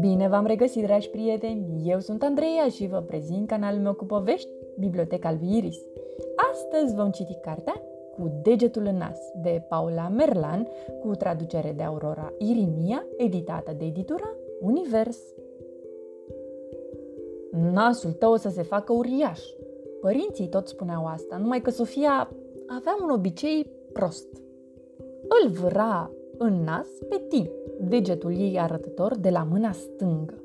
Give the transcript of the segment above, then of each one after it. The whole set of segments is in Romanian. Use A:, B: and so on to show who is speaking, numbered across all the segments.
A: Bine v-am regăsit, dragi prieteni! Eu sunt Andreea și vă prezint canalul meu cu povești, Biblioteca lui Iris. Astăzi vom citi cartea Cu degetul în nas de Paula Merlan, cu traducere de Aurora Irimia, editată de editura Univers. Nasul tău o să se facă uriaș. Părinții tot spuneau asta, numai că Sofia avea un obicei prost. Îl vâra în nas pe Tim, degetul ei arătător de la mâna stângă.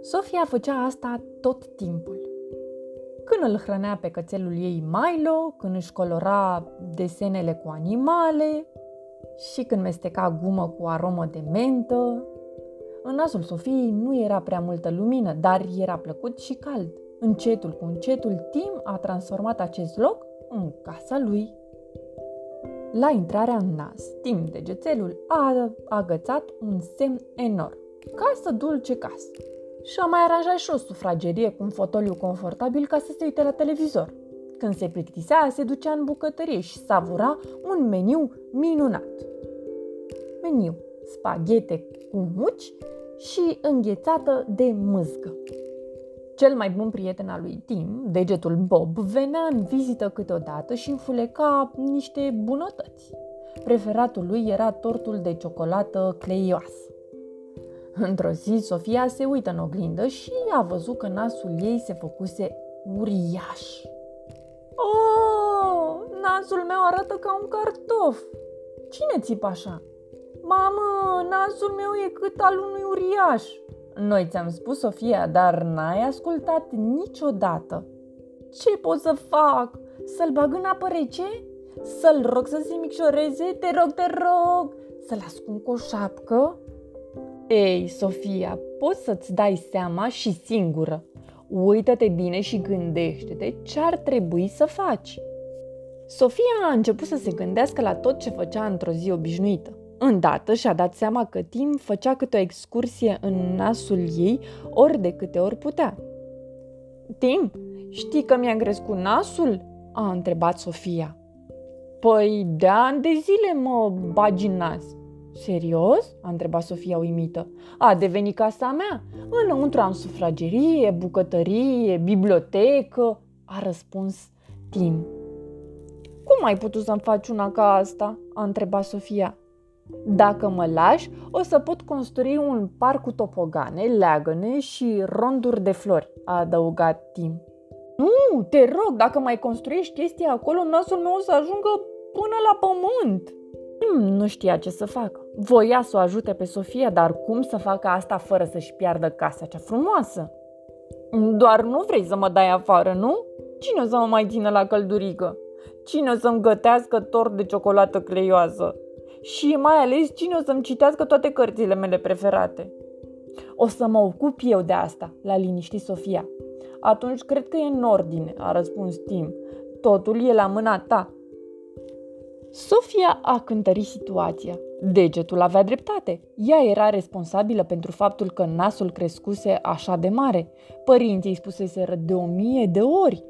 A: Sofia făcea asta tot timpul. Când îl hrănea pe cățelul ei Milo, când își colora desenele cu animale și când mesteca gumă cu aromă de mentă. În nasul Sofiei nu era prea multă lumină, dar era plăcut și cald. Încetul cu încetul, Tim a transformat acest loc în casa lui. La intrarea în nas, timp degețelul a agățat un semn enorm. Casă dulce casă. Și a mai aranjat și o sufragerie cu un fotoliu confortabil ca să se uite la televizor. Când se plictisea, se ducea în bucătărie și savura un meniu minunat. Meniu, spaghete cu muci și înghețată de mâzgă. Cel mai bun prieten al lui Tim, degetul Bob, venea în vizită câteodată și înfuleca niște bunătăți. Preferatul lui era tortul de ciocolată cleioasă. Într-o zi, Sofia se uită în oglindă și a văzut că nasul ei se făcuse uriaș. Oh, nasul meu arată ca un cartof! Cine țipă așa? Mamă, nasul meu e cât al unui uriaș! Noi ți-am spus, Sofia, dar n-ai ascultat niciodată. Ce pot să fac? Să-l bag în apă rece? Să-l rog să se micșoreze? Te rog, te rog! Să-l ascund cu o șapcă? Ei, Sofia, poți să-ți dai seama și singură. Uită-te bine și gândește-te ce ar trebui să faci. Sofia a început să se gândească la tot ce făcea într-o zi obișnuită. Îndată și-a dat seama că Tim făcea câte o excursie în nasul ei ori de câte ori putea. Tim, știi că mi-a crescut nasul? a întrebat Sofia. Păi de ani de zile mă bagi în nas. Serios? a întrebat Sofia uimită. A devenit casa mea. Înăuntru am sufragerie, bucătărie, bibliotecă, a răspuns Tim. Cum ai putut să-mi faci una ca asta? a întrebat Sofia. Dacă mă lași, o să pot construi un parc cu topogane, leagăne și ronduri de flori, a adăugat Tim. Nu, te rog, dacă mai construiești chestia acolo, nasul meu o să ajungă până la pământ. Tim nu știa ce să facă. Voia să o ajute pe Sofia, dar cum să facă asta fără să-și piardă casa cea frumoasă? Doar nu vrei să mă dai afară, nu? Cine o să mă mai țină la căldurică? Cine o să-mi gătească tort de ciocolată cleioasă? Și mai ales cine o să-mi citească toate cărțile mele preferate. O să mă ocup eu de asta, l-a liniștit Sofia. Atunci cred că e în ordine, a răspuns Tim. Totul e la mâna ta. Sofia a cântărit situația. Degetul avea dreptate. Ea era responsabilă pentru faptul că nasul crescuse așa de mare. Părinții îi spuseseră de o mie de ori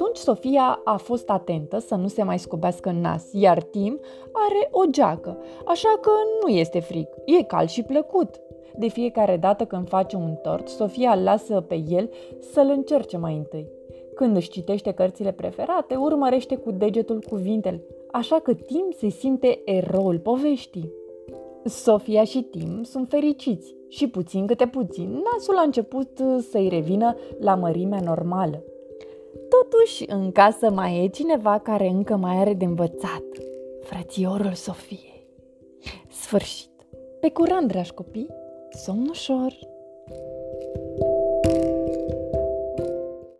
A: atunci Sofia a fost atentă să nu se mai scobească în nas, iar Tim are o geacă, așa că nu este frig, e cald și plăcut. De fiecare dată când face un tort, Sofia îl lasă pe el să-l încerce mai întâi. Când își citește cărțile preferate, urmărește cu degetul cuvintele, așa că Tim se simte eroul poveștii. Sofia și Tim sunt fericiți și puțin câte puțin, nasul a început să-i revină la mărimea normală. Totuși, în casă mai e cineva care încă mai are de învățat. Frățiorul Sofiei. Sfârșit. Pe curând, dragi copii, somn ușor!